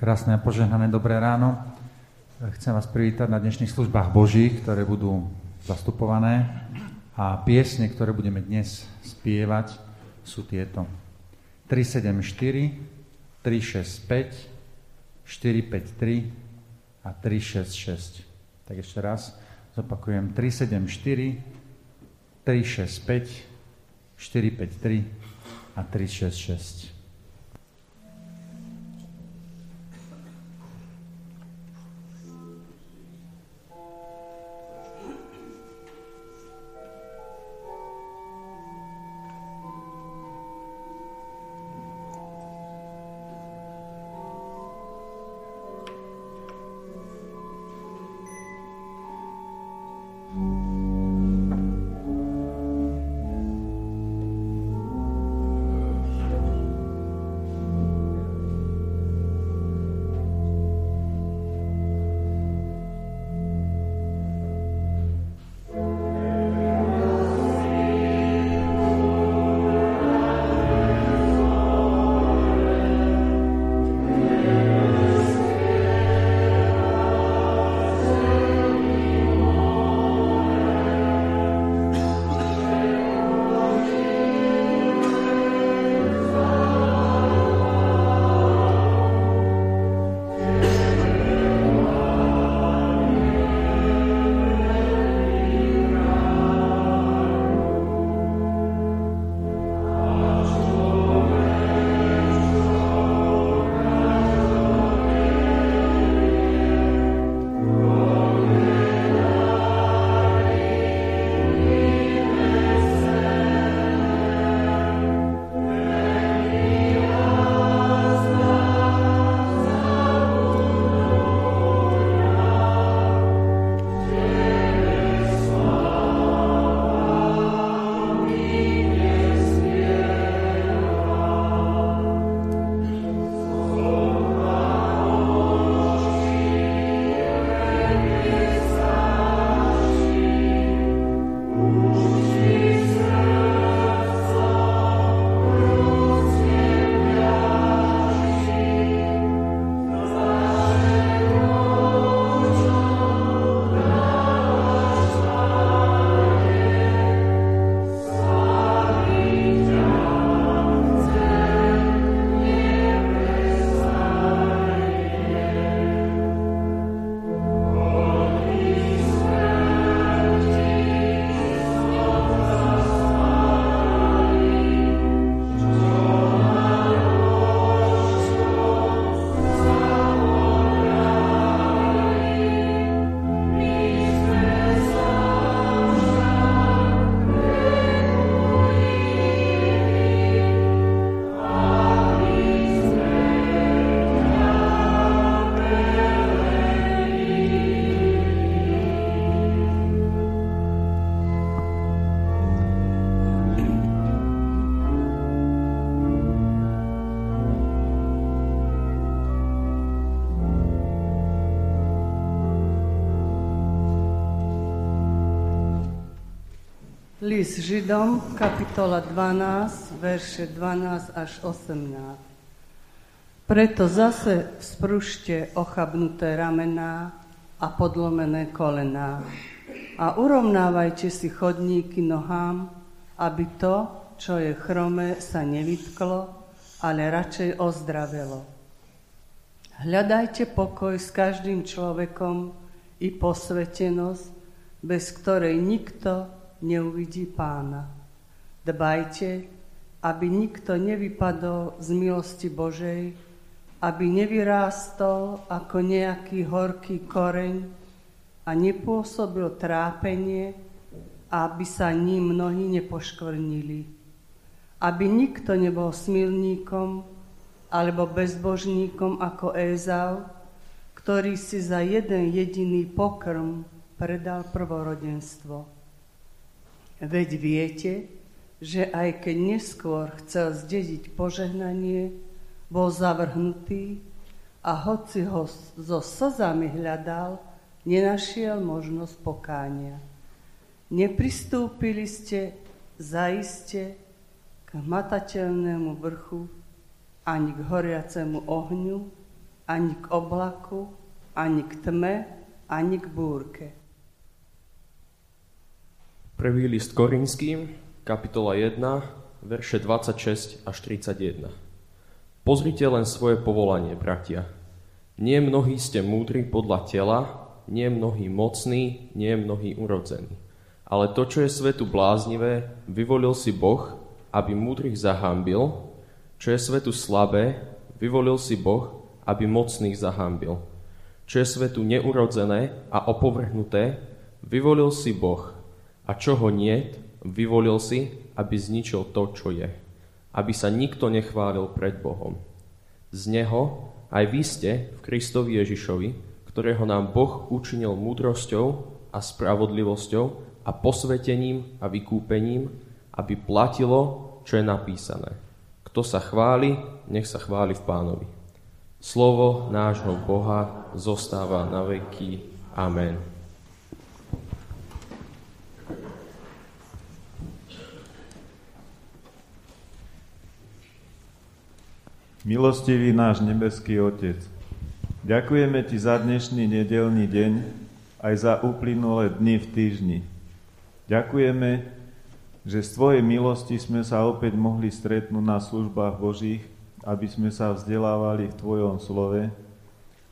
Krásne a požehnané dobré ráno. Chcem vás privítať na dnešných službách Božích, ktoré budú zastupované a piesne, ktoré budeme dnes spievať, sú tieto. 374, 365, 453 a 366. Tak ešte raz zopakujem. 374, 365, 453 a 366. List Židom, kapitola 12, verše 12 až 18. Preto zase vzprušte ochabnuté ramená a podlomené kolená a urovnávajte si chodníky nohám, aby to, čo je chrome, sa nevytklo, ale radšej ozdravelo. Hľadajte pokoj s každým človekom i posvetenosť, bez ktorej nikto neuvidí pána. Dbajte, aby nikto nevypadol z milosti Božej, aby nevyrástol ako nejaký horký koreň a nepôsobil trápenie, aby sa ním mnohí nepoškvrnili. Aby nikto nebol smilníkom alebo bezbožníkom ako Ézau, ktorý si za jeden jediný pokrm predal prvorodenstvo. Veď viete, že aj keď neskôr chcel zdediť požehnanie, bol zavrhnutý a hoci ho so slzami hľadal, nenašiel možnosť pokánia. Nepristúpili ste zaiste k matateľnému vrchu ani k horiacemu ohňu, ani k oblaku, ani k tme, ani k búrke. Prvý list Korinským, kapitola 1, verše 26 až 31. Pozrite len svoje povolanie, bratia. Nie mnohí ste múdri podľa tela, nie mnohí mocní, nie mnohí urodzení. Ale to, čo je svetu bláznivé, vyvolil si Boh, aby múdrych zahambil, čo je svetu slabé, vyvolil si Boh, aby mocných zahambil. Čo je svetu neurodzené a opovrhnuté, vyvolil si Boh. A čo ho nie, vyvolil si, aby zničil to, čo je. Aby sa nikto nechválil pred Bohom. Z Neho aj vy ste v Kristovi Ježišovi, ktorého nám Boh učinil múdrosťou a spravodlivosťou a posvetením a vykúpením, aby platilo, čo je napísané. Kto sa chváli, nech sa chváli v pánovi. Slovo nášho Boha zostáva na veky. Amen. Milostivý náš nebeský Otec, ďakujeme Ti za dnešný nedelný deň, aj za uplynulé dni v týždni. Ďakujeme, že z Tvojej milosti sme sa opäť mohli stretnúť na službách Božích, aby sme sa vzdelávali v Tvojom slove,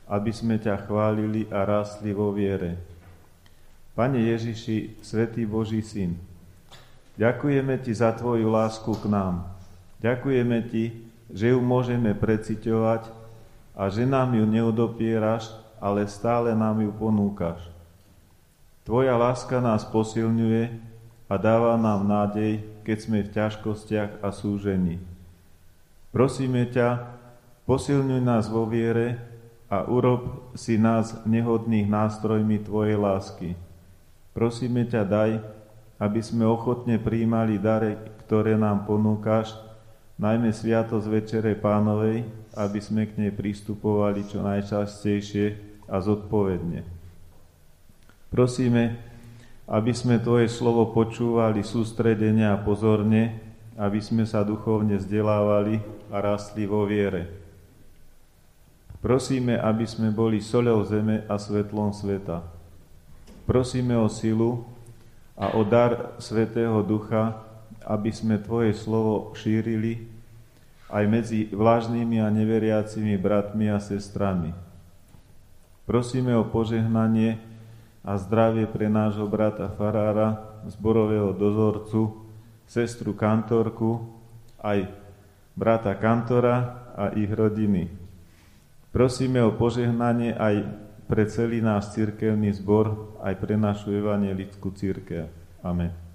aby sme ťa chválili a rástli vo viere. Pane Ježiši, Svetý Boží Syn, ďakujeme Ti za Tvoju lásku k nám. Ďakujeme Ti, že ju môžeme preciťovať a že nám ju neodopieraš, ale stále nám ju ponúkaš. Tvoja láska nás posilňuje a dáva nám nádej, keď sme v ťažkostiach a súžení. Prosíme ťa, posilňuj nás vo viere a urob si nás nehodných nástrojmi Tvojej lásky. Prosíme ťa, daj, aby sme ochotne príjmali dare, ktoré nám ponúkaš, najmä Sviatosť Večere Pánovej, aby sme k nej pristupovali čo najčastejšie a zodpovedne. Prosíme, aby sme Tvoje slovo počúvali sústredene a pozorne, aby sme sa duchovne vzdelávali a rastli vo viere. Prosíme, aby sme boli soľou zeme a svetlom sveta. Prosíme o silu a o dar Svetého Ducha, aby sme Tvoje slovo šírili aj medzi vlažnými a neveriacimi bratmi a sestrami. Prosíme o požehnanie a zdravie pre nášho brata Farára, zborového dozorcu, sestru kantorku, aj brata kantora a ich rodiny. Prosíme o požehnanie aj pre celý náš cirkevný zbor, aj pre našu evangelickú církev. Amen.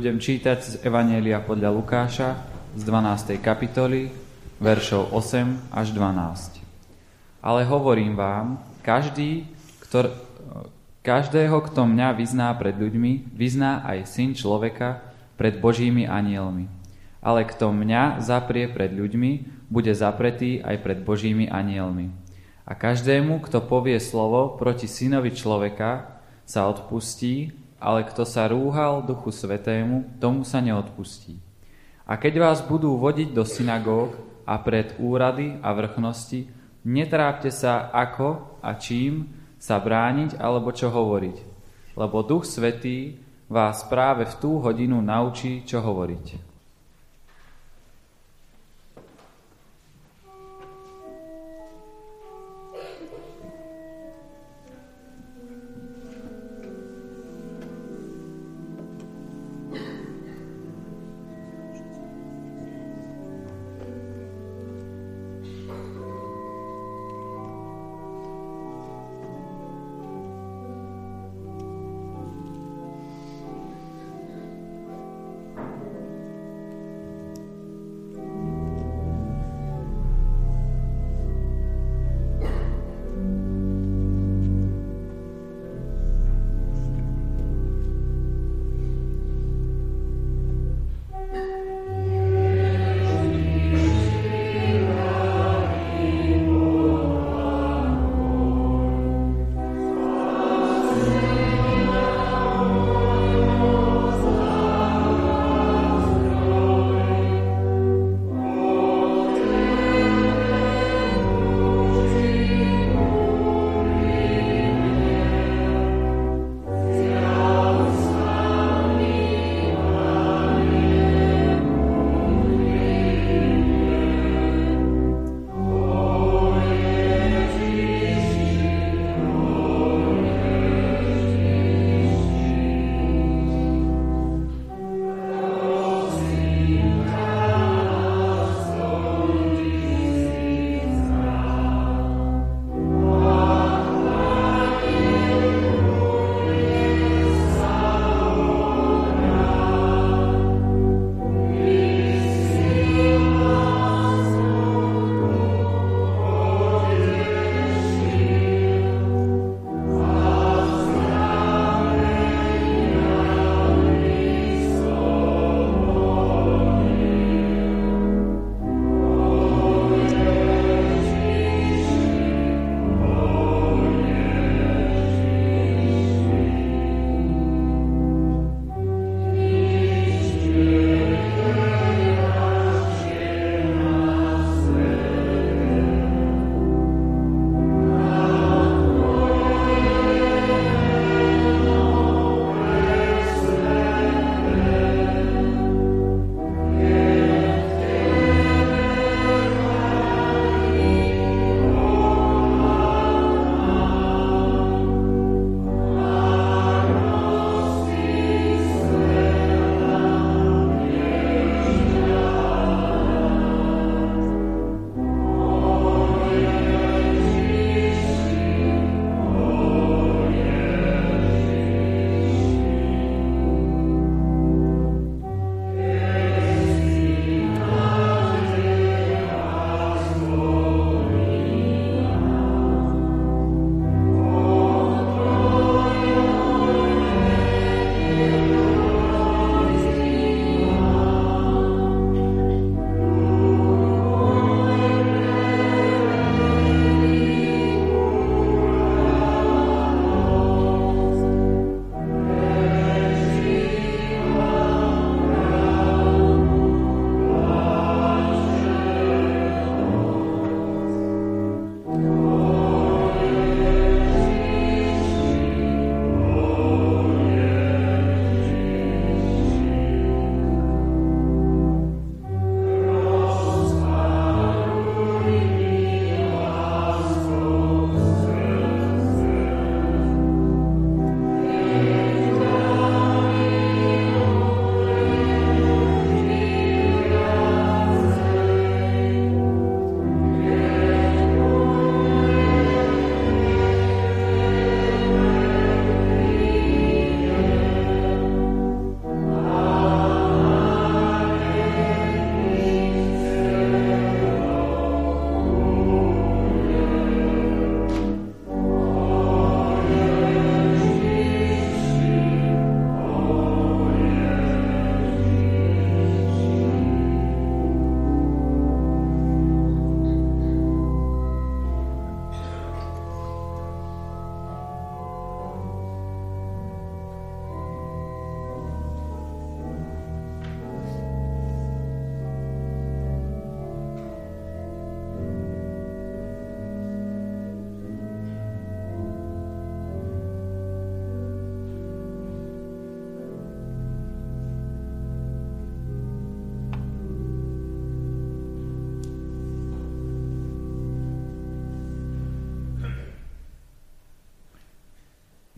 Budem čítať z Evanielia podľa Lukáša z 12. kapitoly, veršov 8 až 12. Ale hovorím vám, každý, ktor, každého, kto mňa vyzná pred ľuďmi, vyzná aj syn človeka pred Božími anielmi. Ale kto mňa zaprie pred ľuďmi, bude zapretý aj pred Božími anielmi. A každému, kto povie slovo proti synovi človeka, sa odpustí, ale kto sa rúhal Duchu Svetému, tomu sa neodpustí. A keď vás budú vodiť do synagóg a pred úrady a vrchnosti, netrápte sa ako a čím sa brániť alebo čo hovoriť, lebo Duch Svetý vás práve v tú hodinu naučí, čo hovoriť.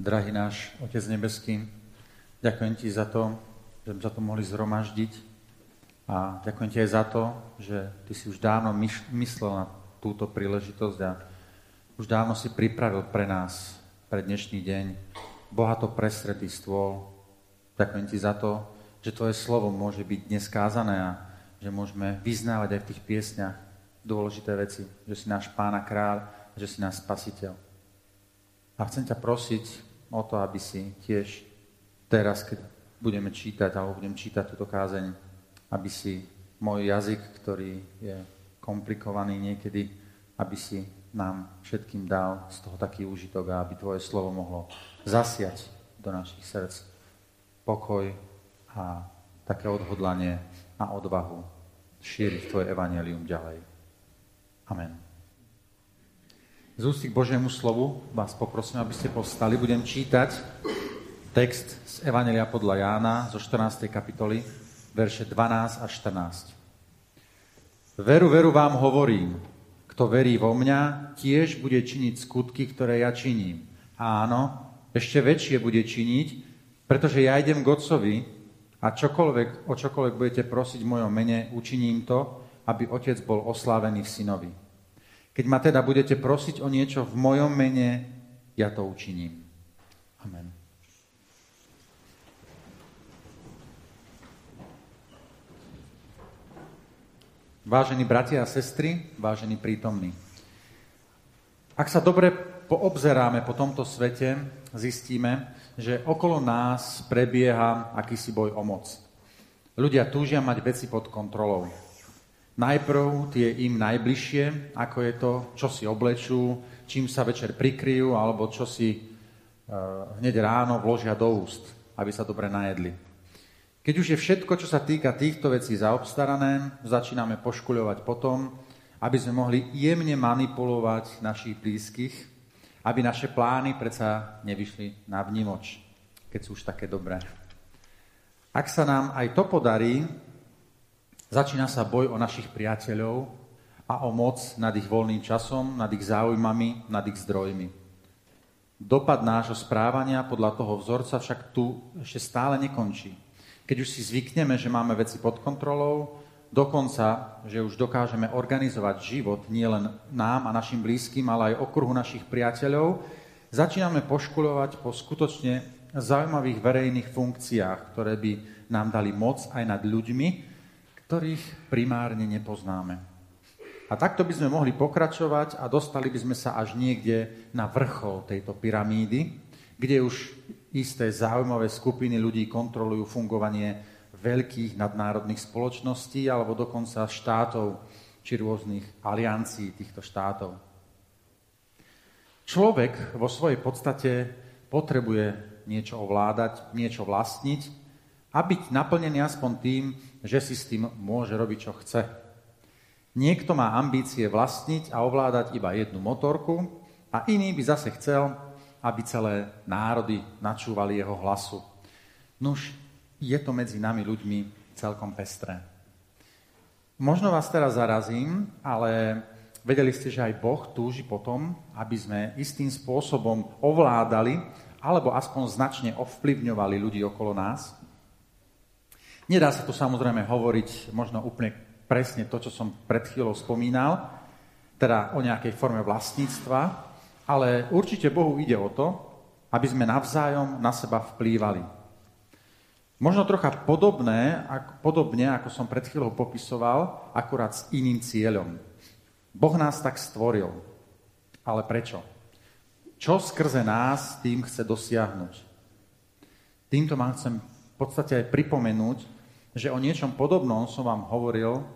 Drahý náš Otec Nebeský, ďakujem Ti za to, že sme sa tu mohli zhromaždiť a ďakujem Ti aj za to, že Ty si už dávno myslel na túto príležitosť a už dávno si pripravil pre nás, pre dnešný deň, bohato presretý stôl. Ďakujem Ti za to, že Tvoje slovo môže byť dnes kázané a že môžeme vyznávať aj v tých piesňach dôležité veci, že si náš pána kráľ, že si náš spasiteľ. A chcem ťa prosiť, o to, aby si tiež teraz, keď budeme čítať, alebo budem čítať túto kázeň, aby si môj jazyk, ktorý je komplikovaný niekedy, aby si nám všetkým dal z toho taký úžitok a aby Tvoje slovo mohlo zasiať do našich srdc pokoj a také odhodlanie a odvahu šíriť Tvoje evanelium ďalej. Amen. Z ústy k Božiemu slovu vás poprosím, aby ste povstali. Budem čítať text z Evangelia podľa Jána zo 14. kapitoly, verše 12 až 14. Veru, veru vám hovorím, kto verí vo mňa, tiež bude činiť skutky, ktoré ja činím. Áno, ešte väčšie bude činiť, pretože ja idem k Otcovi a čokoľvek, o čokoľvek budete prosiť v mojom mene, učiním to, aby Otec bol oslávený v synovi. Keď ma teda budete prosiť o niečo v mojom mene, ja to učiním. Amen. Vážení bratia a sestry, vážení prítomní. Ak sa dobre poobzeráme po tomto svete, zistíme, že okolo nás prebieha akýsi boj o moc. Ľudia túžia mať veci pod kontrolou. Najprv tie im najbližšie, ako je to, čo si oblečú, čím sa večer prikryjú, alebo čo si uh, hneď ráno vložia do úst, aby sa dobre najedli. Keď už je všetko, čo sa týka týchto vecí zaobstarané, začíname poškuľovať potom, aby sme mohli jemne manipulovať našich blízkych, aby naše plány predsa nevyšli na vnimoč, keď sú už také dobré. Ak sa nám aj to podarí, Začína sa boj o našich priateľov a o moc nad ich voľným časom, nad ich záujmami, nad ich zdrojmi. Dopad nášho správania podľa toho vzorca však tu ešte stále nekončí. Keď už si zvykneme, že máme veci pod kontrolou, dokonca, že už dokážeme organizovať život nielen nám a našim blízkym, ale aj okruhu našich priateľov, začíname poškulovať po skutočne zaujímavých verejných funkciách, ktoré by nám dali moc aj nad ľuďmi, ktorých primárne nepoznáme. A takto by sme mohli pokračovať a dostali by sme sa až niekde na vrchol tejto pyramídy, kde už isté záujmové skupiny ľudí kontrolujú fungovanie veľkých nadnárodných spoločností alebo dokonca štátov či rôznych aliancií týchto štátov. Človek vo svojej podstate potrebuje niečo ovládať, niečo vlastniť a byť naplnený aspoň tým, že si s tým môže robiť, čo chce. Niekto má ambície vlastniť a ovládať iba jednu motorku a iný by zase chcel, aby celé národy načúvali jeho hlasu. Nuž, je to medzi nami ľuďmi celkom pestré. Možno vás teraz zarazím, ale vedeli ste, že aj Boh túži potom, aby sme istým spôsobom ovládali alebo aspoň značne ovplyvňovali ľudí okolo nás? Nedá sa tu samozrejme hovoriť možno úplne presne to, čo som pred chvíľou spomínal, teda o nejakej forme vlastníctva, ale určite Bohu ide o to, aby sme navzájom na seba vplývali. Možno trocha podobné, podobne, ako som pred chvíľou popisoval, akurát s iným cieľom. Boh nás tak stvoril. Ale prečo? Čo skrze nás tým chce dosiahnuť? Týmto vám chcem podstate aj pripomenúť, že o niečom podobnom som vám hovoril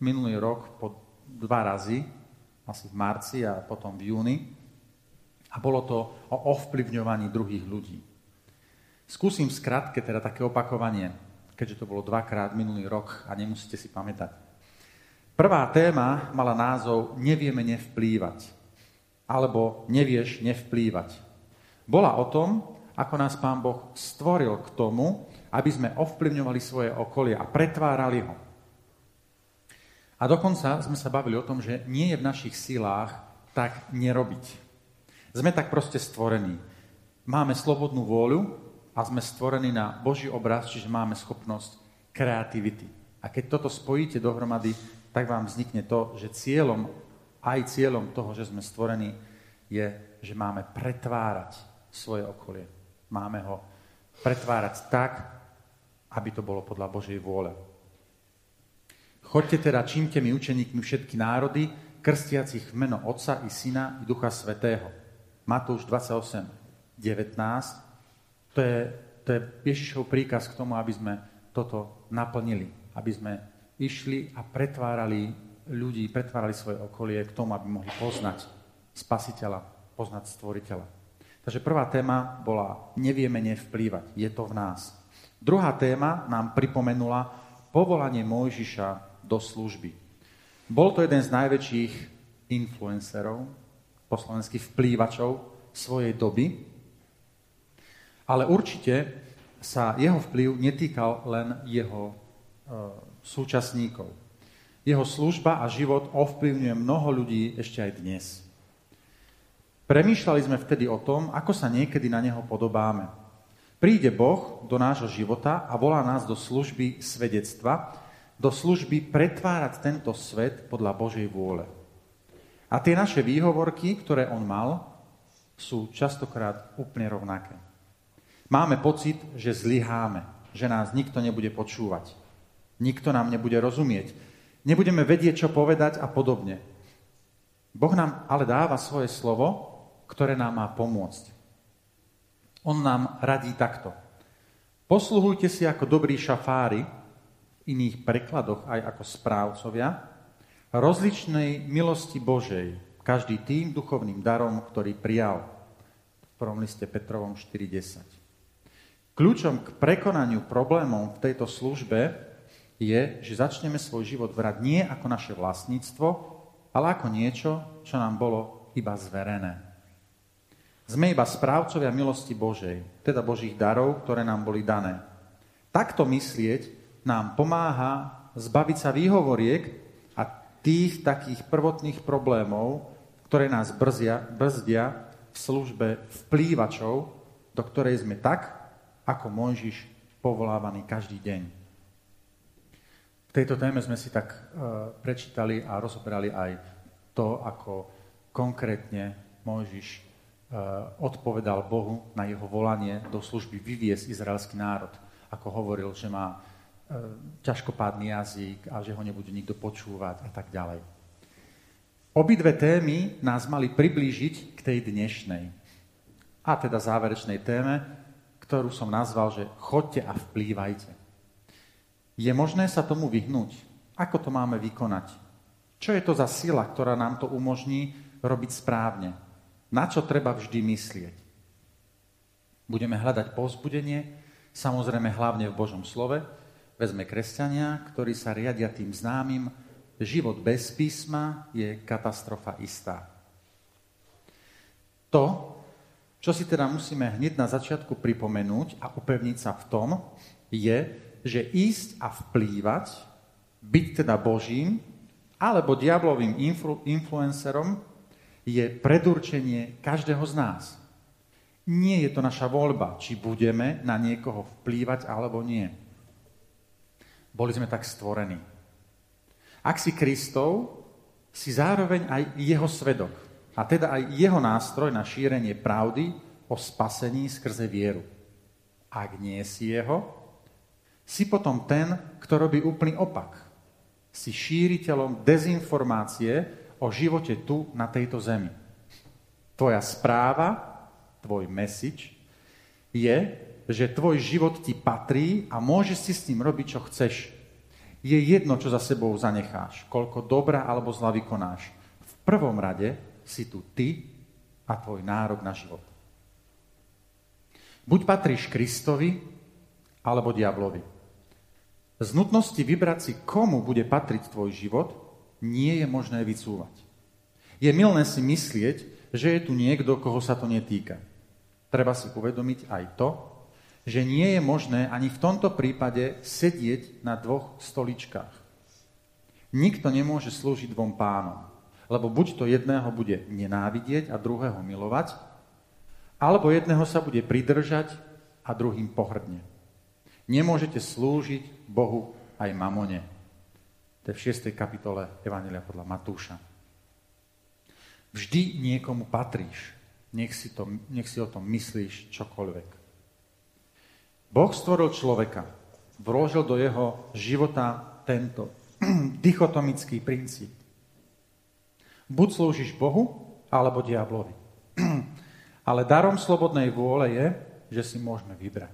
minulý rok po dva razy, asi v marci a potom v júni. A bolo to o ovplyvňovaní druhých ľudí. Skúsim skratke teda také opakovanie, keďže to bolo dvakrát minulý rok a nemusíte si pamätať. Prvá téma mala názov Nevieme nevplývať, alebo Nevieš nevplývať. Bola o tom, ako nás Pán Boh stvoril k tomu, aby sme ovplyvňovali svoje okolie a pretvárali ho. A dokonca sme sa bavili o tom, že nie je v našich silách tak nerobiť. Sme tak proste stvorení. máme slobodnú vôľu a sme stvorení na Boží obraz, čiže máme schopnosť kreativity. A keď toto spojíte dohromady, tak vám vznikne to, že cieľom, aj cieľom toho, že sme stvorení, je, že máme pretvárať svoje okolie. Máme ho pretvárať tak, aby to bolo podľa Božej vôle. Choďte teda, čínte mi učeníkmi všetky národy, krstiacich v meno Otca i Syna i Ducha Svetého. Matúš 28, 19. To je, to je Ježišov príkaz k tomu, aby sme toto naplnili. Aby sme išli a pretvárali ľudí, pretvárali svoje okolie k tomu, aby mohli poznať spasiteľa, poznať stvoriteľa. Takže prvá téma bola nevieme nevplývať, je to v nás. Druhá téma nám pripomenula povolanie Mojžiša do služby. Bol to jeden z najväčších influencerov, po slovensky vplývačov svojej doby, ale určite sa jeho vplyv netýkal len jeho e, súčasníkov. Jeho služba a život ovplyvňuje mnoho ľudí ešte aj dnes. Premýšľali sme vtedy o tom, ako sa niekedy na neho podobáme. Príde Boh do nášho života a volá nás do služby svedectva, do služby pretvárať tento svet podľa Božej vôle. A tie naše výhovorky, ktoré on mal, sú častokrát úplne rovnaké. Máme pocit, že zlyháme, že nás nikto nebude počúvať. Nikto nám nebude rozumieť. Nebudeme vedieť, čo povedať a podobne. Boh nám ale dáva svoje slovo, ktoré nám má pomôcť. On nám radí takto. Posluhujte si ako dobrí šafári, iných prekladoch aj ako správcovia, rozličnej milosti Božej, každý tým duchovným darom, ktorý prijal. V prvom liste Petrovom 4.10. Kľúčom k prekonaniu problémov v tejto službe je, že začneme svoj život vrať nie ako naše vlastníctvo, ale ako niečo, čo nám bolo iba zverené. Sme iba správcovia milosti Božej, teda Božích darov, ktoré nám boli dané. Takto myslieť nám pomáha zbaviť sa výhovoriek a tých takých prvotných problémov, ktoré nás brzia, brzdia v službe vplývačov, do ktorej sme tak, ako Mojžiš, povolávaný každý deň. V tejto téme sme si tak uh, prečítali a rozoberali aj to, ako konkrétne Mojžiš odpovedal Bohu na jeho volanie do služby vyviesť izraelský národ. Ako hovoril, že má E, ťažkopádny jazyk a že ho nebude nikto počúvať a tak ďalej. Obidve témy nás mali priblížiť k tej dnešnej a teda záverečnej téme, ktorú som nazval, že chodte a vplývajte. Je možné sa tomu vyhnúť? Ako to máme vykonať? Čo je to za sila, ktorá nám to umožní robiť správne? Na čo treba vždy myslieť? Budeme hľadať povzbudenie, samozrejme hlavne v Božom slove, vezme kresťania, ktorí sa riadia tým známym, život bez písma je katastrofa istá. To, čo si teda musíme hneď na začiatku pripomenúť a upevniť sa v tom, je, že ísť a vplývať, byť teda Božím alebo diablovým influ- influencerom je predurčenie každého z nás. Nie je to naša voľba, či budeme na niekoho vplývať alebo nie. Boli sme tak stvorení. Ak si Kristov, si zároveň aj jeho svedok. A teda aj jeho nástroj na šírenie pravdy o spasení skrze vieru. Ak nie si jeho, si potom ten, kto robí úplný opak. Si šíriteľom dezinformácie o živote tu na tejto zemi. Tvoja správa, tvoj message je, že tvoj život ti patrí a môžeš si s ním robiť, čo chceš. Je jedno, čo za sebou zanecháš, koľko dobra alebo zla vykonáš. V prvom rade si tu ty a tvoj nárok na život. Buď patríš Kristovi, alebo diablovi. Z nutnosti vybrať si, komu bude patriť tvoj život, nie je možné vycúvať. Je milné si myslieť, že je tu niekto, koho sa to netýka. Treba si uvedomiť aj to, že nie je možné ani v tomto prípade sedieť na dvoch stoličkách. Nikto nemôže slúžiť dvom pánom, lebo buď to jedného bude nenávidieť a druhého milovať, Alebo jedného sa bude pridržať a druhým pohrdne. Nemôžete slúžiť Bohu aj mamone. To je v 6. kapitole Evangelia podľa Matúša. Vždy niekomu patríš. Nech si, to, nech si o tom myslíš čokoľvek. Boh stvoril človeka. Vložil do jeho života tento dichotomický princíp. Buď slúžiš Bohu, alebo diablovi. Ale darom slobodnej vôle je, že si môžeme vybrať.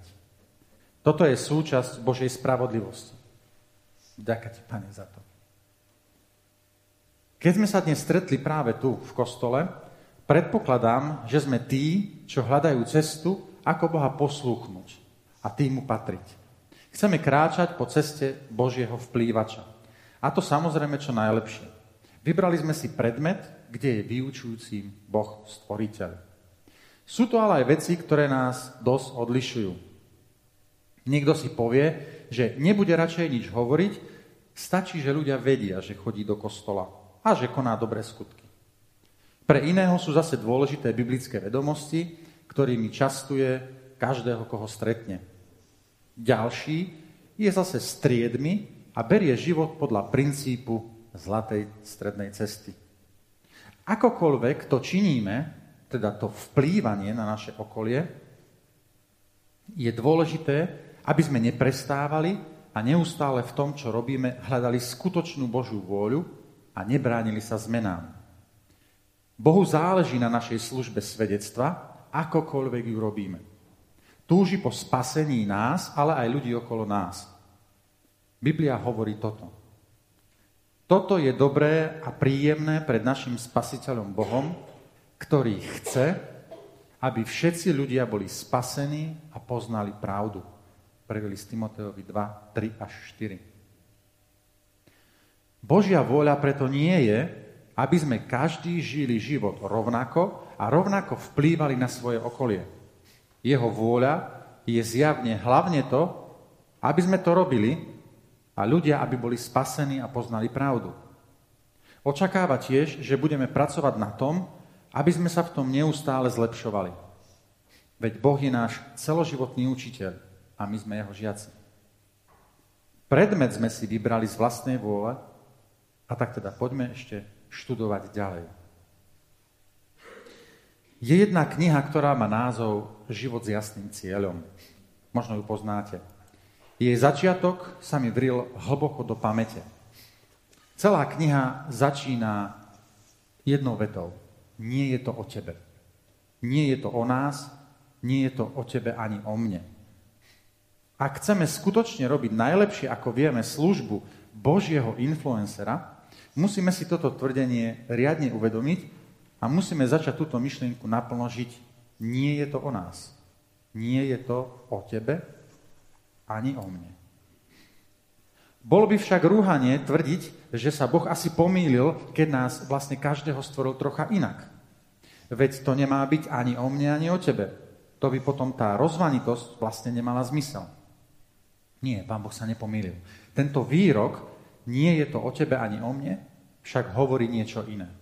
Toto je súčasť Božej spravodlivosti. Ďakujem ti, Pane, za to. Keď sme sa dnes stretli práve tu, v kostole, predpokladám, že sme tí, čo hľadajú cestu, ako Boha poslúchnuť a tým mu patriť. Chceme kráčať po ceste Božieho vplývača. A to samozrejme čo najlepšie. Vybrali sme si predmet, kde je vyučujúcim Boh stvoriteľ. Sú to ale aj veci, ktoré nás dosť odlišujú. Niekto si povie, že nebude radšej nič hovoriť, stačí, že ľudia vedia, že chodí do kostola a že koná dobré skutky. Pre iného sú zase dôležité biblické vedomosti, ktorými častuje každého, koho stretne. Ďalší je zase striedmi a berie život podľa princípu zlatej strednej cesty. Akokoľvek to činíme, teda to vplývanie na naše okolie, je dôležité, aby sme neprestávali a neustále v tom, čo robíme, hľadali skutočnú Božiu vôľu a nebránili sa zmenám. Bohu záleží na našej službe svedectva, akokoľvek ju robíme. Túži po spasení nás, ale aj ľudí okolo nás. Biblia hovorí toto. Toto je dobré a príjemné pred našim spasiteľom Bohom, ktorý chce, aby všetci ľudia boli spasení a poznali pravdu. 1. list Timoteovi 2, 3 až 4. Božia vôľa preto nie je, aby sme každý žili život rovnako a rovnako vplývali na svoje okolie. Jeho vôľa je zjavne hlavne to, aby sme to robili, a ľudia, aby boli spasení a poznali pravdu. Očakáva tiež, že budeme pracovať na tom, aby sme sa v tom neustále zlepšovali. Veď Boh je náš celoživotný učiteľ a my sme jeho žiaci. Predmet sme si vybrali z vlastnej vôle a tak teda poďme ešte študovať ďalej. Je jedna kniha, ktorá má názov Život s jasným cieľom. Možno ju poznáte. Jej začiatok sa mi vril hlboko do pamäte. Celá kniha začína jednou vetou. Nie je to o tebe. Nie je to o nás, nie je to o tebe ani o mne. Ak chceme skutočne robiť najlepšie, ako vieme, službu Božieho influencera, musíme si toto tvrdenie riadne uvedomiť a musíme začať túto myšlienku naplno žiť. Nie je to o nás. Nie je to o tebe, ani o mne. Bolo by však rúhanie tvrdiť, že sa Boh asi pomýlil, keď nás vlastne každého stvoril trocha inak. Veď to nemá byť ani o mne, ani o tebe. To by potom tá rozvanitosť vlastne nemala zmysel. Nie, pán Boh sa nepomýlil. Tento výrok, nie je to o tebe ani o mne, však hovorí niečo iné.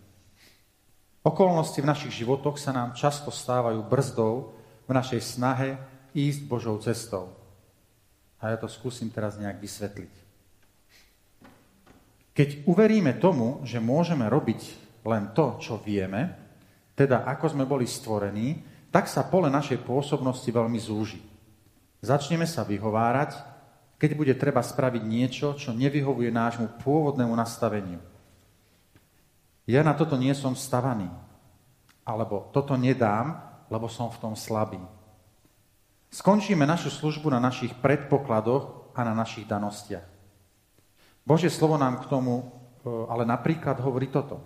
Okolnosti v našich životoch sa nám často stávajú brzdou v našej snahe ísť Božou cestou. A ja to skúsim teraz nejak vysvetliť. Keď uveríme tomu, že môžeme robiť len to, čo vieme, teda ako sme boli stvorení, tak sa pole našej pôsobnosti veľmi zúži. Začneme sa vyhovárať, keď bude treba spraviť niečo, čo nevyhovuje nášmu pôvodnému nastaveniu. Ja na toto nie som stavaný. Alebo toto nedám, lebo som v tom slabý. Skončíme našu službu na našich predpokladoch a na našich danostiach. Božie slovo nám k tomu e, ale napríklad hovorí toto.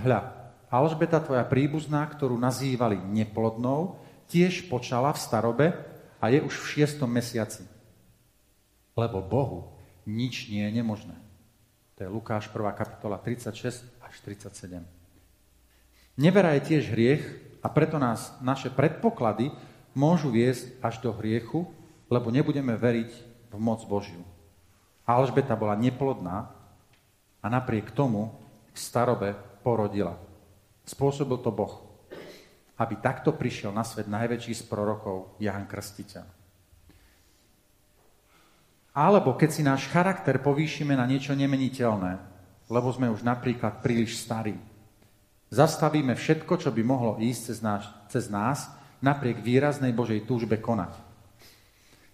Hľa, Alžbeta, tvoja príbuzná, ktorú nazývali neplodnou, tiež počala v starobe a je už v šiestom mesiaci. Lebo Bohu nič nie je nemožné. To je Lukáš 1. kapitola 36 až 37. Nevera je tiež hriech a preto nás naše predpoklady môžu viesť až do hriechu, lebo nebudeme veriť v moc Božiu. Alžbeta bola neplodná a napriek tomu v starobe porodila. Spôsobil to Boh. aby takto prišiel na svet najväčší z prorokov, Jan Krstiteľ. Alebo keď si náš charakter povýšime na niečo nemeniteľné, lebo sme už napríklad príliš starí. Zastavíme všetko, čo by mohlo ísť cez, náš, cez nás, napriek výraznej Božej túžbe konať.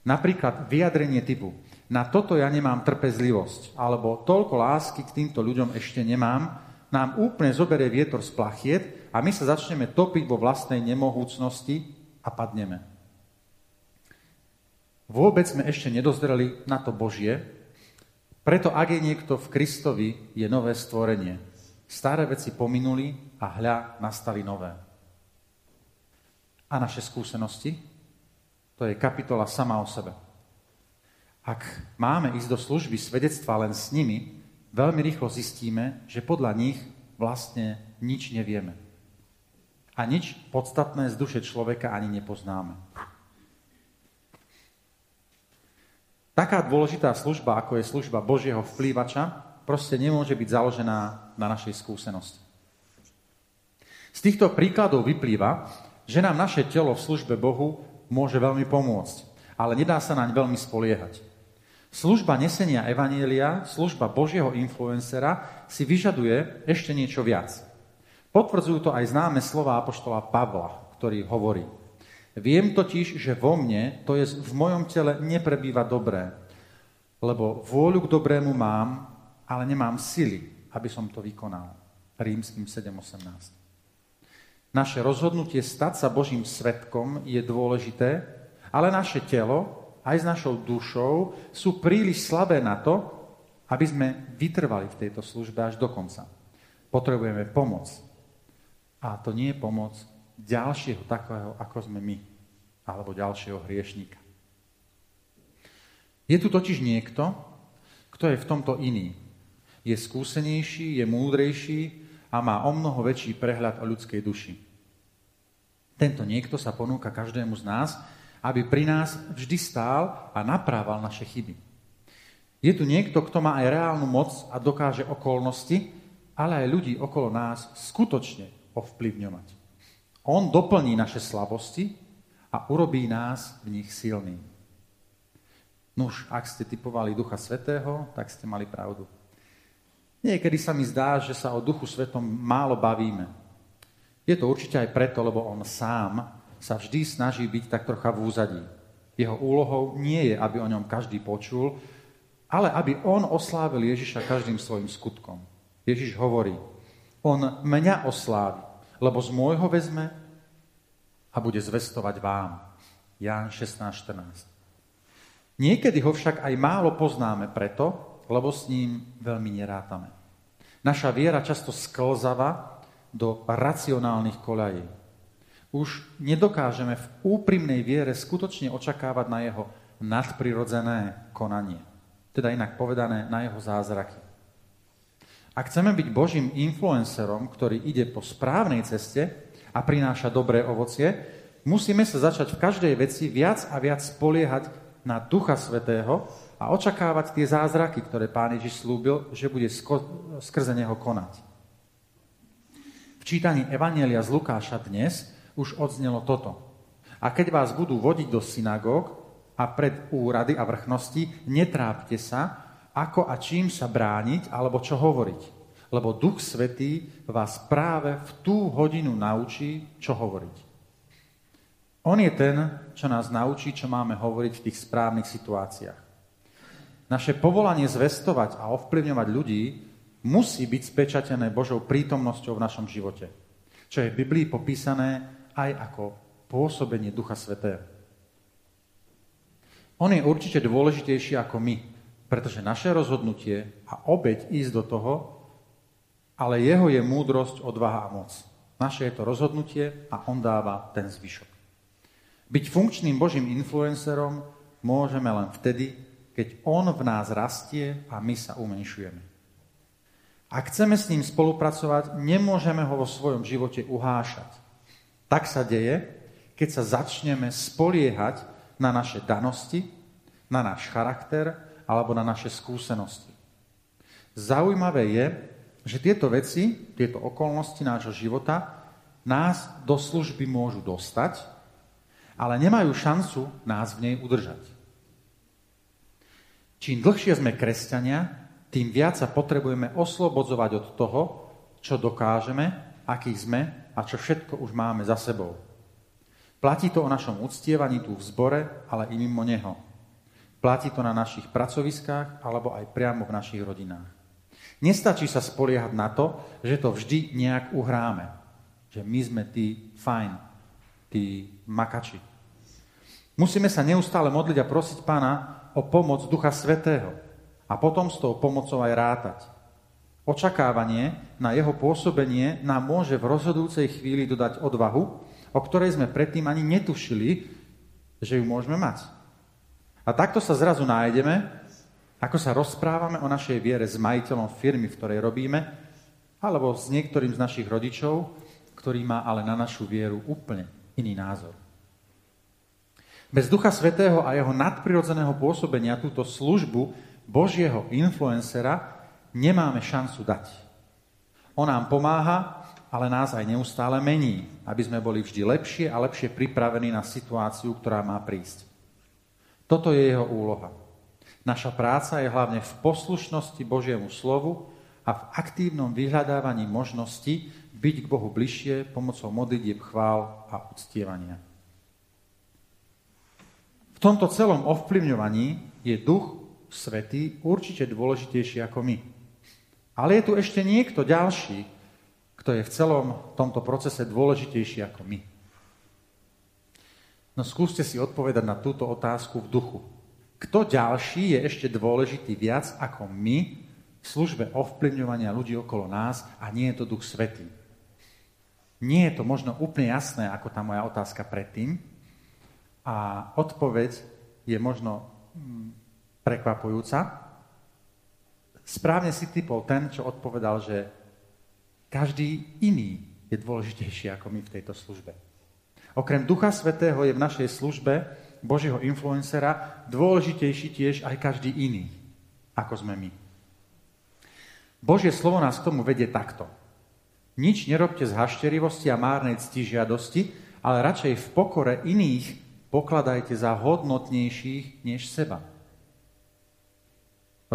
Napríklad vyjadrenie typu na toto ja nemám trpezlivosť, alebo toľko lásky k týmto ľuďom ešte nemám, nám úplne zoberie vietor z plachiet a my sa začneme topiť vo vlastnej nemohúcnosti a padneme. Vôbec sme ešte nedozreli na to Božie, preto ak je niekto v Kristovi, je nové stvorenie. Staré veci pominuli a hľa nastali nové. A naše skúsenosti? To je kapitola sama o sebe. Ak máme ísť do služby svedectva len s nimi, veľmi rýchlo zistíme, že podľa nich vlastne nič nevieme. A nič podstatné z duše človeka ani nepoznáme. Taká dôležitá služba, ako je služba Božieho vplývača, proste nemôže byť založená na našej skúsenosti. Z týchto príkladov vyplýva, že nám naše telo v službe Bohu môže veľmi pomôcť, ale nedá sa naň veľmi spoliehať. Služba nesenia Evanielia, služba Božieho influencera si vyžaduje ešte niečo viac. Potvrdzujú to aj známe slova apoštola Pavla, ktorý hovorí – Viem totiž, že vo mne, to je v mojom tele, neprebýva dobré. Lebo vôľu k dobrému mám, ale nemám sily, aby som to vykonal. Rímským 7.18. Naše rozhodnutie stať sa Božím svetkom je dôležité, ale naše telo aj s našou dušou sú príliš slabé na to, aby sme vytrvali v tejto službe až do konca. Potrebujeme pomoc. A to nie je pomoc ďalšieho takého, ako sme my, alebo ďalšieho hriešníka. Je tu totiž niekto, kto je v tomto iný. Je skúsenejší, je múdrejší a má o mnoho väčší prehľad o ľudskej duši. Tento niekto sa ponúka každému z nás, aby pri nás vždy stál a naprával naše chyby. Je tu niekto, kto má aj reálnu moc a dokáže okolnosti, ale aj ľudí okolo nás skutočne ovplyvňovať. On doplní naše slabosti a urobí nás v nich silný. Nuž, ak ste typovali Ducha Svetého, tak ste mali pravdu. Niekedy sa mi zdá, že sa o Duchu Svetom málo bavíme. Je to určite aj preto, lebo on sám sa vždy snaží byť tak trocha v úzadí. Jeho úlohou nie je, aby o ňom každý počul, ale aby on oslávil Ježiša každým svojim skutkom. Ježiš hovorí, on mňa oslávi, lebo z môjho vezme a bude zvestovať vám. Ján 16.14. Niekedy ho však aj málo poznáme preto, lebo s ním veľmi nerátame. Naša viera často sklzava do racionálnych koľají. Už nedokážeme v úprimnej viere skutočne očakávať na jeho nadprirodzené konanie. Teda inak povedané, na jeho zázraky. Ak chceme byť Božím influencerom, ktorý ide po správnej ceste a prináša dobré ovocie, musíme sa začať v každej veci viac a viac spoliehať na Ducha Svetého a očakávať tie zázraky, ktoré Pán Ježiš slúbil, že bude skrze neho konať. V čítaní Evanielia z Lukáša dnes už odznelo toto. A keď vás budú vodiť do synagóg a pred úrady a vrchnosti, netrápte sa, ako a čím sa brániť, alebo čo hovoriť. Lebo Duch Svetý vás práve v tú hodinu naučí, čo hovoriť. On je ten, čo nás naučí, čo máme hovoriť v tých správnych situáciách. Naše povolanie zvestovať a ovplyvňovať ľudí musí byť spečatené Božou prítomnosťou v našom živote. Čo je v Biblii popísané aj ako pôsobenie Ducha Svetého. On je určite dôležitejší ako my, pretože naše rozhodnutie a obeď ísť do toho, ale jeho je múdrosť, odvaha a moc. Naše je to rozhodnutie a on dáva ten zvyšok. Byť funkčným Božím influencerom môžeme len vtedy, keď on v nás rastie a my sa umenšujeme. Ak chceme s ním spolupracovať, nemôžeme ho vo svojom živote uhášať. Tak sa deje, keď sa začneme spoliehať na naše danosti, na náš charakter alebo na naše skúsenosti. Zaujímavé je, že tieto veci, tieto okolnosti nášho života nás do služby môžu dostať, ale nemajú šancu nás v nej udržať. Čím dlhšie sme kresťania, tým viac sa potrebujeme oslobodzovať od toho, čo dokážeme, aký sme a čo všetko už máme za sebou. Platí to o našom uctievaní tu v zbore, ale i mimo neho. Platí to na našich pracoviskách alebo aj priamo v našich rodinách. Nestačí sa spoliehať na to, že to vždy nejak uhráme. Že my sme tí fajn, tí makači. Musíme sa neustále modliť a prosiť pána o pomoc Ducha Svetého a potom s tou pomocou aj rátať. Očakávanie na jeho pôsobenie nám môže v rozhodujúcej chvíli dodať odvahu, o ktorej sme predtým ani netušili, že ju môžeme mať. A takto sa zrazu nájdeme, ako sa rozprávame o našej viere s majiteľom firmy, v ktorej robíme, alebo s niektorým z našich rodičov, ktorý má ale na našu vieru úplne iný názor. Bez Ducha Svetého a jeho nadprirodzeného pôsobenia túto službu Božieho influencera nemáme šancu dať. On nám pomáha, ale nás aj neustále mení, aby sme boli vždy lepšie a lepšie pripravení na situáciu, ktorá má prísť. Toto je jeho úloha. Naša práca je hlavne v poslušnosti Božiemu slovu a v aktívnom vyhľadávaní možnosti byť k Bohu bližšie pomocou modlitieb chvál a uctievania. V tomto celom ovplyvňovaní je duch svetý určite dôležitejší ako my. Ale je tu ešte niekto ďalší, kto je v celom tomto procese dôležitejší ako my. No skúste si odpovedať na túto otázku v duchu. Kto ďalší je ešte dôležitý viac ako my v službe ovplyvňovania ľudí okolo nás a nie je to Duch Svetý? Nie je to možno úplne jasné, ako tá moja otázka predtým. A odpoveď je možno mm, prekvapujúca. Správne si typol ten, čo odpovedal, že každý iný je dôležitejší ako my v tejto službe. Okrem Ducha Svetého je v našej službe Božieho influencera dôležitejší tiež aj každý iný, ako sme my. Božie slovo nás k tomu vedie takto. Nič nerobte z hašterivosti a márnej cti žiadosti, ale radšej v pokore iných pokladajte za hodnotnejších než seba.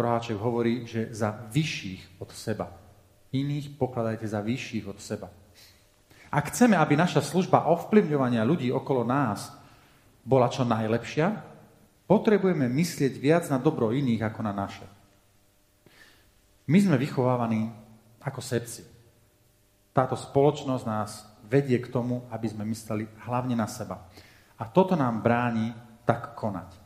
Roháček hovorí, že za vyšších od seba. Iných pokladajte za vyšších od seba. Ak chceme, aby naša služba ovplyvňovania ľudí okolo nás bola čo najlepšia, potrebujeme myslieť viac na dobro iných ako na naše. My sme vychovávaní ako sebci. Táto spoločnosť nás vedie k tomu, aby sme mysleli hlavne na seba. A toto nám bráni tak konať.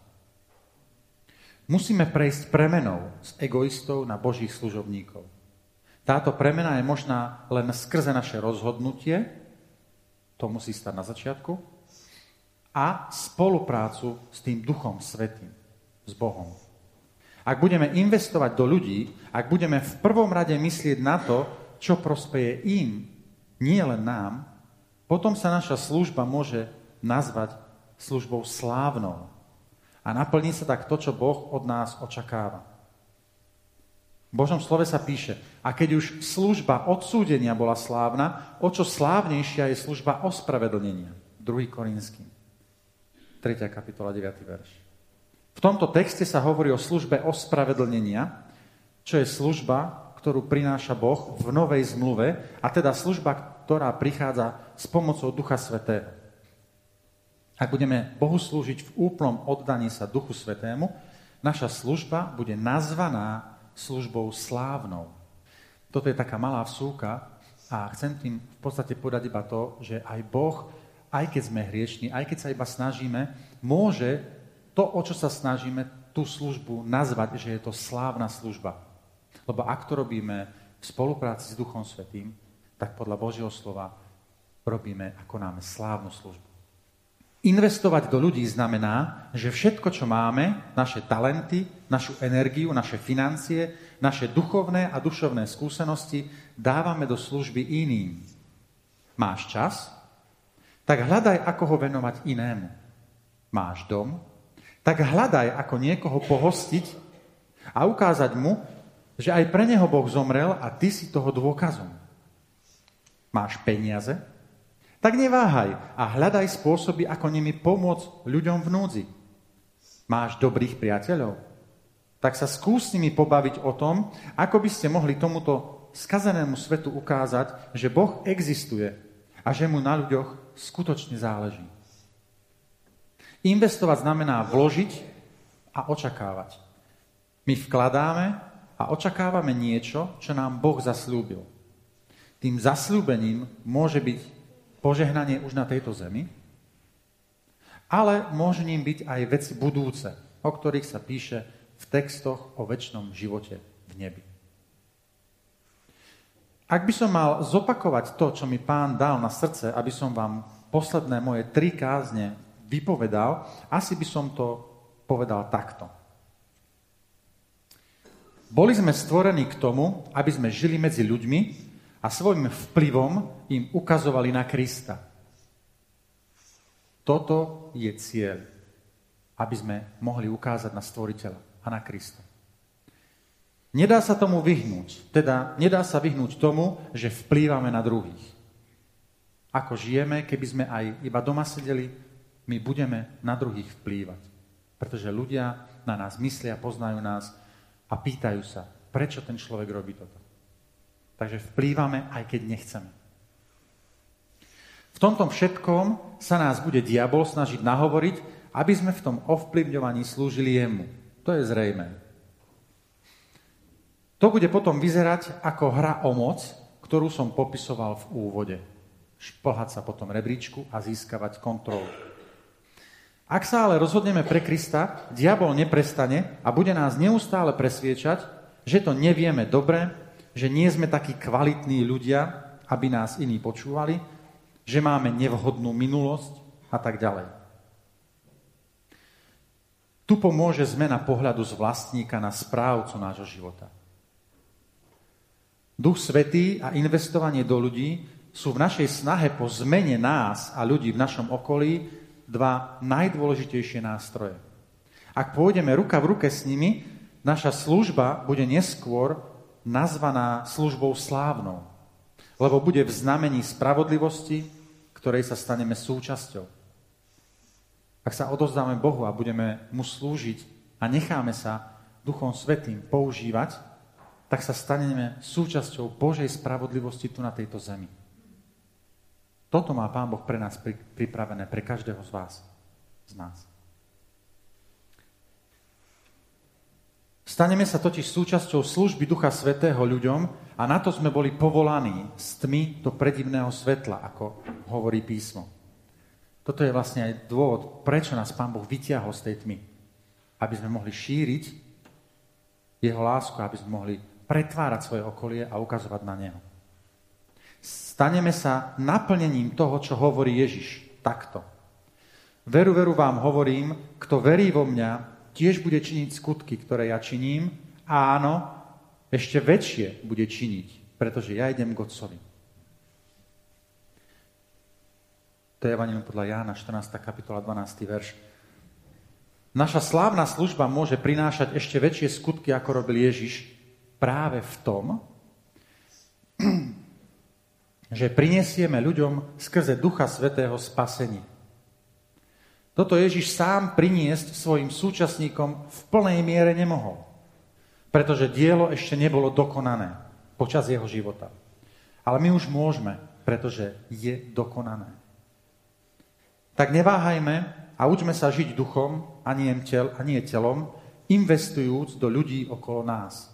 Musíme prejsť premenou z egoistov na božích služobníkov. Táto premena je možná len skrze naše rozhodnutie, to musí stať na začiatku, a spoluprácu s tým Duchom Svetým, s Bohom. Ak budeme investovať do ľudí, ak budeme v prvom rade myslieť na to, čo prospeje im, nie len nám, potom sa naša služba môže nazvať službou slávnou. A naplní sa tak to, čo Boh od nás očakáva. Božom slove sa píše, a keď už služba odsúdenia bola slávna, o čo slávnejšia je služba ospravedlnenia. 2. Korinským. 3. kapitola, 9. verš. V tomto texte sa hovorí o službe ospravedlnenia, čo je služba, ktorú prináša Boh v novej zmluve, a teda služba, ktorá prichádza s pomocou Ducha Svetého. Ak budeme Bohu slúžiť v úplnom oddaní sa Duchu Svetému, naša služba bude nazvaná službou slávnou. Toto je taká malá vsúka a chcem tým v podstate povedať iba to, že aj Boh, aj keď sme hriešni, aj keď sa iba snažíme, môže to, o čo sa snažíme, tú službu nazvať, že je to slávna služba. Lebo ak to robíme v spolupráci s Duchom Svetým, tak podľa Božieho slova robíme, ako máme slávnu službu. Investovať do ľudí znamená, že všetko, čo máme, naše talenty, našu energiu, naše financie, naše duchovné a dušovné skúsenosti dávame do služby iným. Máš čas? Tak hľadaj, ako ho venovať inému. Máš dom? Tak hľadaj, ako niekoho pohostiť a ukázať mu, že aj pre neho Boh zomrel a ty si toho dôkazom. Máš peniaze? Tak neváhaj a hľadaj spôsoby, ako nimi pomôcť ľuďom v núdzi. Máš dobrých priateľov? Tak sa skús s nimi pobaviť o tom, ako by ste mohli tomuto skazenému svetu ukázať, že Boh existuje a že mu na ľuďoch skutočne záleží. Investovať znamená vložiť a očakávať. My vkladáme a očakávame niečo, čo nám Boh zaslúbil. Tým zaslúbením môže byť požehnanie už na tejto zemi, ale môže ním byť aj veci budúce, o ktorých sa píše v textoch o väčšnom živote v nebi. Ak by som mal zopakovať to, čo mi pán dal na srdce, aby som vám posledné moje tri kázne vypovedal, asi by som to povedal takto. Boli sme stvorení k tomu, aby sme žili medzi ľuďmi, a svojim vplyvom im ukazovali na Krista. Toto je cieľ, aby sme mohli ukázať na Stvoriteľa a na Krista. Nedá sa tomu vyhnúť, teda nedá sa vyhnúť tomu, že vplývame na druhých. Ako žijeme, keby sme aj iba doma sedeli, my budeme na druhých vplývať. Pretože ľudia na nás myslia, poznajú nás a pýtajú sa, prečo ten človek robí toto. Takže vplývame, aj keď nechceme. V tomto všetkom sa nás bude diabol snažiť nahovoriť, aby sme v tom ovplyvňovaní slúžili jemu. To je zrejme. To bude potom vyzerať ako hra o moc, ktorú som popisoval v úvode. Šplhať sa potom rebríčku a získavať kontrolu. Ak sa ale rozhodneme pre Krista, diabol neprestane a bude nás neustále presviečať, že to nevieme dobre, že nie sme takí kvalitní ľudia, aby nás iní počúvali, že máme nevhodnú minulosť a tak ďalej. Tu pomôže zmena pohľadu z vlastníka na správcu nášho života. Duch Svetý a investovanie do ľudí sú v našej snahe po zmene nás a ľudí v našom okolí dva najdôležitejšie nástroje. Ak pôjdeme ruka v ruke s nimi, naša služba bude neskôr nazvaná službou slávnou, lebo bude v znamení spravodlivosti, ktorej sa staneme súčasťou. Ak sa odozdáme Bohu a budeme mu slúžiť a necháme sa Duchom Svetým používať, tak sa staneme súčasťou Božej spravodlivosti tu na tejto zemi. Toto má Pán Boh pre nás pripravené, pre každého z vás, z nás. Staneme sa totiž súčasťou služby Ducha Svetého ľuďom a na to sme boli povolaní z tmy do predivného svetla, ako hovorí písmo. Toto je vlastne aj dôvod, prečo nás Pán Boh vyťahol z tej tmy. Aby sme mohli šíriť jeho lásku, aby sme mohli pretvárať svoje okolie a ukazovať na neho. Staneme sa naplnením toho, čo hovorí Ježiš. Takto. Veru, veru vám hovorím, kto verí vo mňa, tiež bude činiť skutky, ktoré ja činím a áno, ešte väčšie bude činiť, pretože ja idem k Otcovi. To je Evangelium podľa Jána, 14. kapitola, 12. verš. Naša slávna služba môže prinášať ešte väčšie skutky, ako robil Ježiš, práve v tom, že prinesieme ľuďom skrze Ducha Svetého spasenie. Toto Ježiš sám priniesť svojim súčasníkom v plnej miere nemohol, pretože dielo ešte nebolo dokonané počas jeho života. Ale my už môžeme, pretože je dokonané. Tak neváhajme a učme sa žiť duchom a nie, tel, a nie telom, investujúc do ľudí okolo nás.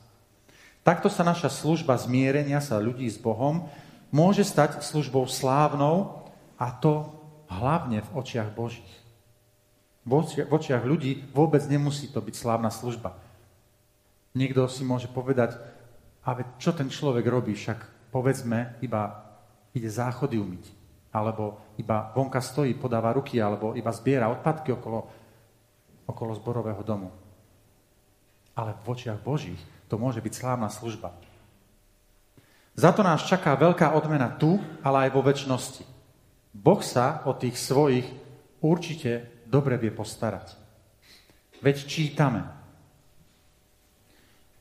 Takto sa naša služba zmierenia sa ľudí s Bohom môže stať službou slávnou a to hlavne v očiach Božích v očiach ľudí vôbec nemusí to byť slávna služba. Niekto si môže povedať, ale čo ten človek robí, však povedzme, iba ide záchody umyť, alebo iba vonka stojí, podáva ruky, alebo iba zbiera odpadky okolo, okolo zborového domu. Ale v očiach Božích to môže byť slávna služba. Za to nás čaká veľká odmena tu, ale aj vo väčšnosti. Boh sa o tých svojich určite dobre vie postarať. Veď čítame.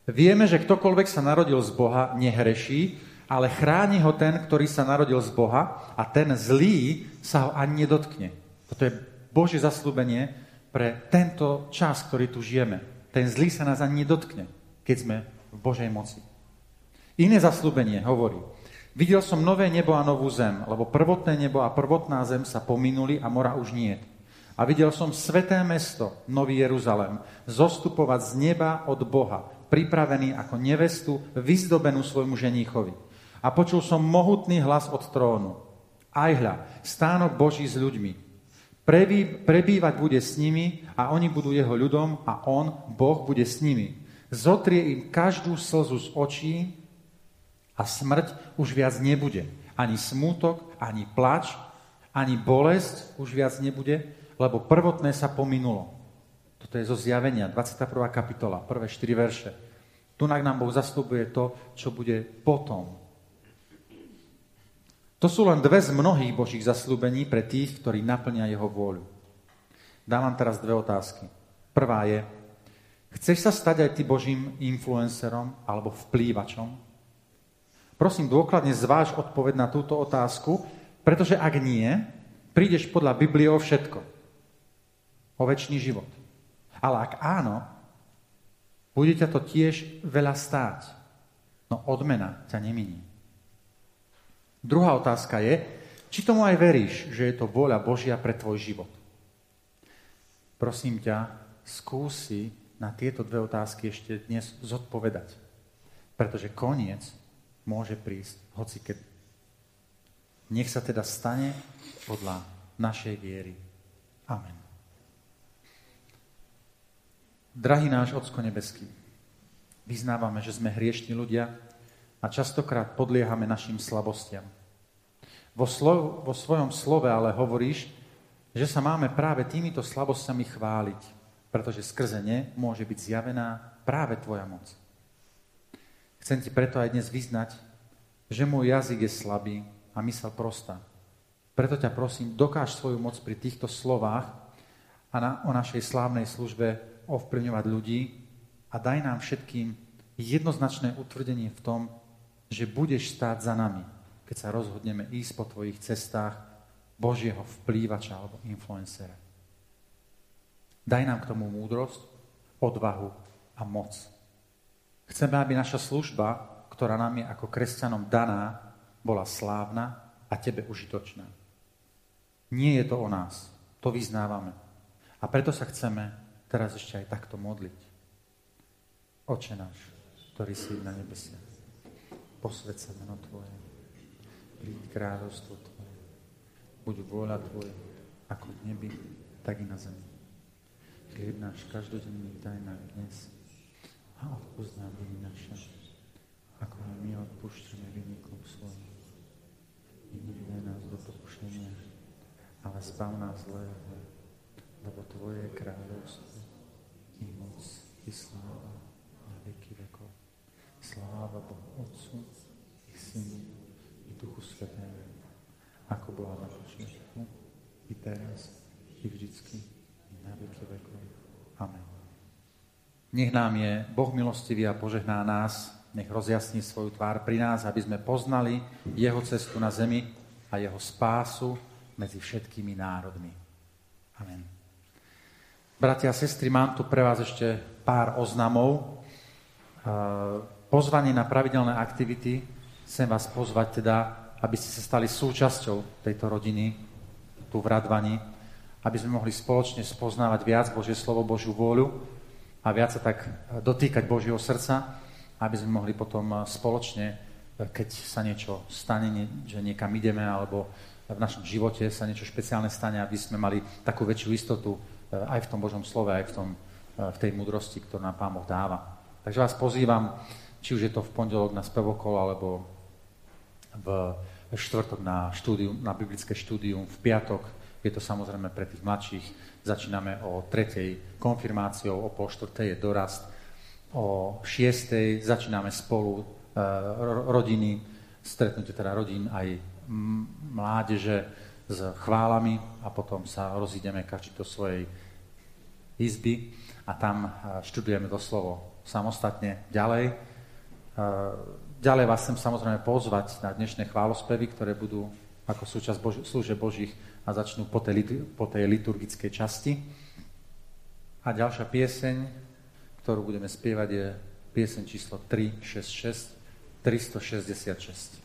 Vieme, že ktokoľvek sa narodil z Boha, nehreší ale chráni ho ten, ktorý sa narodil z Boha a ten zlý sa ho ani nedotkne. Toto je Božie zaslúbenie pre tento čas, ktorý tu žijeme. Ten zlý sa nás ani nedotkne, keď sme v Božej moci. Iné zaslúbenie hovorí, videl som nové nebo a novú zem, lebo prvotné nebo a prvotná zem sa pominuli a mora už nie. A videl som sveté mesto, Nový Jeruzalém, zostupovať z neba od Boha, pripravený ako nevestu, vyzdobenú svojmu ženíchovi. A počul som mohutný hlas od trónu. Aj hľa, stánok Boží s ľuďmi. Prebý, prebývať bude s nimi a oni budú jeho ľudom a on, Boh, bude s nimi. Zotrie im každú slzu z očí a smrť už viac nebude. Ani smútok, ani plač, ani bolesť už viac nebude, lebo prvotné sa pominulo. Toto je zo zjavenia, 21. kapitola, prvé 4 verše. Tu nám Boh zaslúbuje to, čo bude potom. To sú len dve z mnohých Božích zaslúbení pre tých, ktorí naplnia jeho vôľu. Dávam teraz dve otázky. Prvá je, chceš sa stať aj ty Božím influencerom alebo vplývačom? Prosím, dôkladne zváž odpoveď na túto otázku, pretože ak nie, prídeš podľa Biblie o všetko. O väčší život. Ale ak áno, bude ťa to tiež veľa stáť. No odmena ťa neminí. Druhá otázka je, či tomu aj veríš, že je to vôľa Božia pre tvoj život. Prosím ťa, skúsi na tieto dve otázky ešte dnes zodpovedať. Pretože koniec môže prísť hoci kedy. Nech sa teda stane podľa našej viery. Amen. Drahý náš Ocko nebeský, vyznávame, že sme hriešni ľudia, a častokrát podliehame našim slabostiam. Vo, slo- vo svojom slove ale hovoríš, že sa máme práve týmito slabostiami chváliť, pretože skrze ne môže byť zjavená práve Tvoja moc. Chcem Ti preto aj dnes vyznať, že môj jazyk je slabý a mysel prostá. Preto ťa prosím, dokáž svoju moc pri týchto slovách a na, o našej slávnej službe ovplyvňovať ľudí a daj nám všetkým jednoznačné utvrdenie v tom, že budeš stáť za nami, keď sa rozhodneme ísť po tvojich cestách Božieho vplývača alebo influencera. Daj nám k tomu múdrosť, odvahu a moc. Chceme, aby naša služba, ktorá nám je ako kresťanom daná, bola slávna a tebe užitočná. Nie je to o nás, to vyznávame. A preto sa chceme teraz ešte aj takto modliť. Oče náš, ktorý si na nebesiach posved sa meno Tvoje, príď kráľovstvo Tvoje, buď vôľa Tvoje, ako v nebi, tak i na zemi. Chlieb náš každodenný daj nám dnes a odpúsť nám viny naše, ako aj my odpúšťame vynikom svojim. Nevydaj nás do pokušenia, ale zbav nás zlého, lebo Tvoje je kráľovstvo moc i sláva na veky vekov. Sláva Bohu Otcu, i Synu, i Duchu Svetému, ako bola na počiatku, i teraz, i vždycky, i na veky vekov. Amen. Nech nám je Boh milostivý a požehná nás, nech rozjasní svoju tvár pri nás, aby sme poznali jeho cestu na zemi a jeho spásu medzi všetkými národmi. Amen. Bratia a sestry, mám tu pre vás ešte pár oznamov pozvanie na pravidelné aktivity. Chcem vás pozvať teda, aby ste sa stali súčasťou tejto rodiny tu v Radvani, aby sme mohli spoločne spoznávať viac Božie slovo, Božiu vôľu a viac sa tak dotýkať Božieho srdca, aby sme mohli potom spoločne, keď sa niečo stane, že niekam ideme, alebo v našom živote sa niečo špeciálne stane, aby sme mali takú väčšiu istotu eh, aj v tom Božom slove, aj v, tom, v tej múdrosti, ktorú nám Pán Boh dáva. Takže vás pozývam, či už je to v pondelok na spevokol, alebo v štvrtok na, štúdium, na biblické štúdium, v piatok je to samozrejme pre tých mladších. Začíname o tretej konfirmáciou, o pol štvrtej je dorast, o šiestej začíname spolu e, rodiny, stretnutie teda rodín aj mládeže s chválami a potom sa rozídeme každý do svojej izby a tam e, študujeme to slovo samostatne ďalej ďalej vás chcem samozrejme pozvať na dnešné chválospevy, ktoré budú ako súčasť Bož- služe Božích a začnú po tej, po tej liturgickej časti. A ďalšia pieseň, ktorú budeme spievať, je pieseň číslo 366, 366.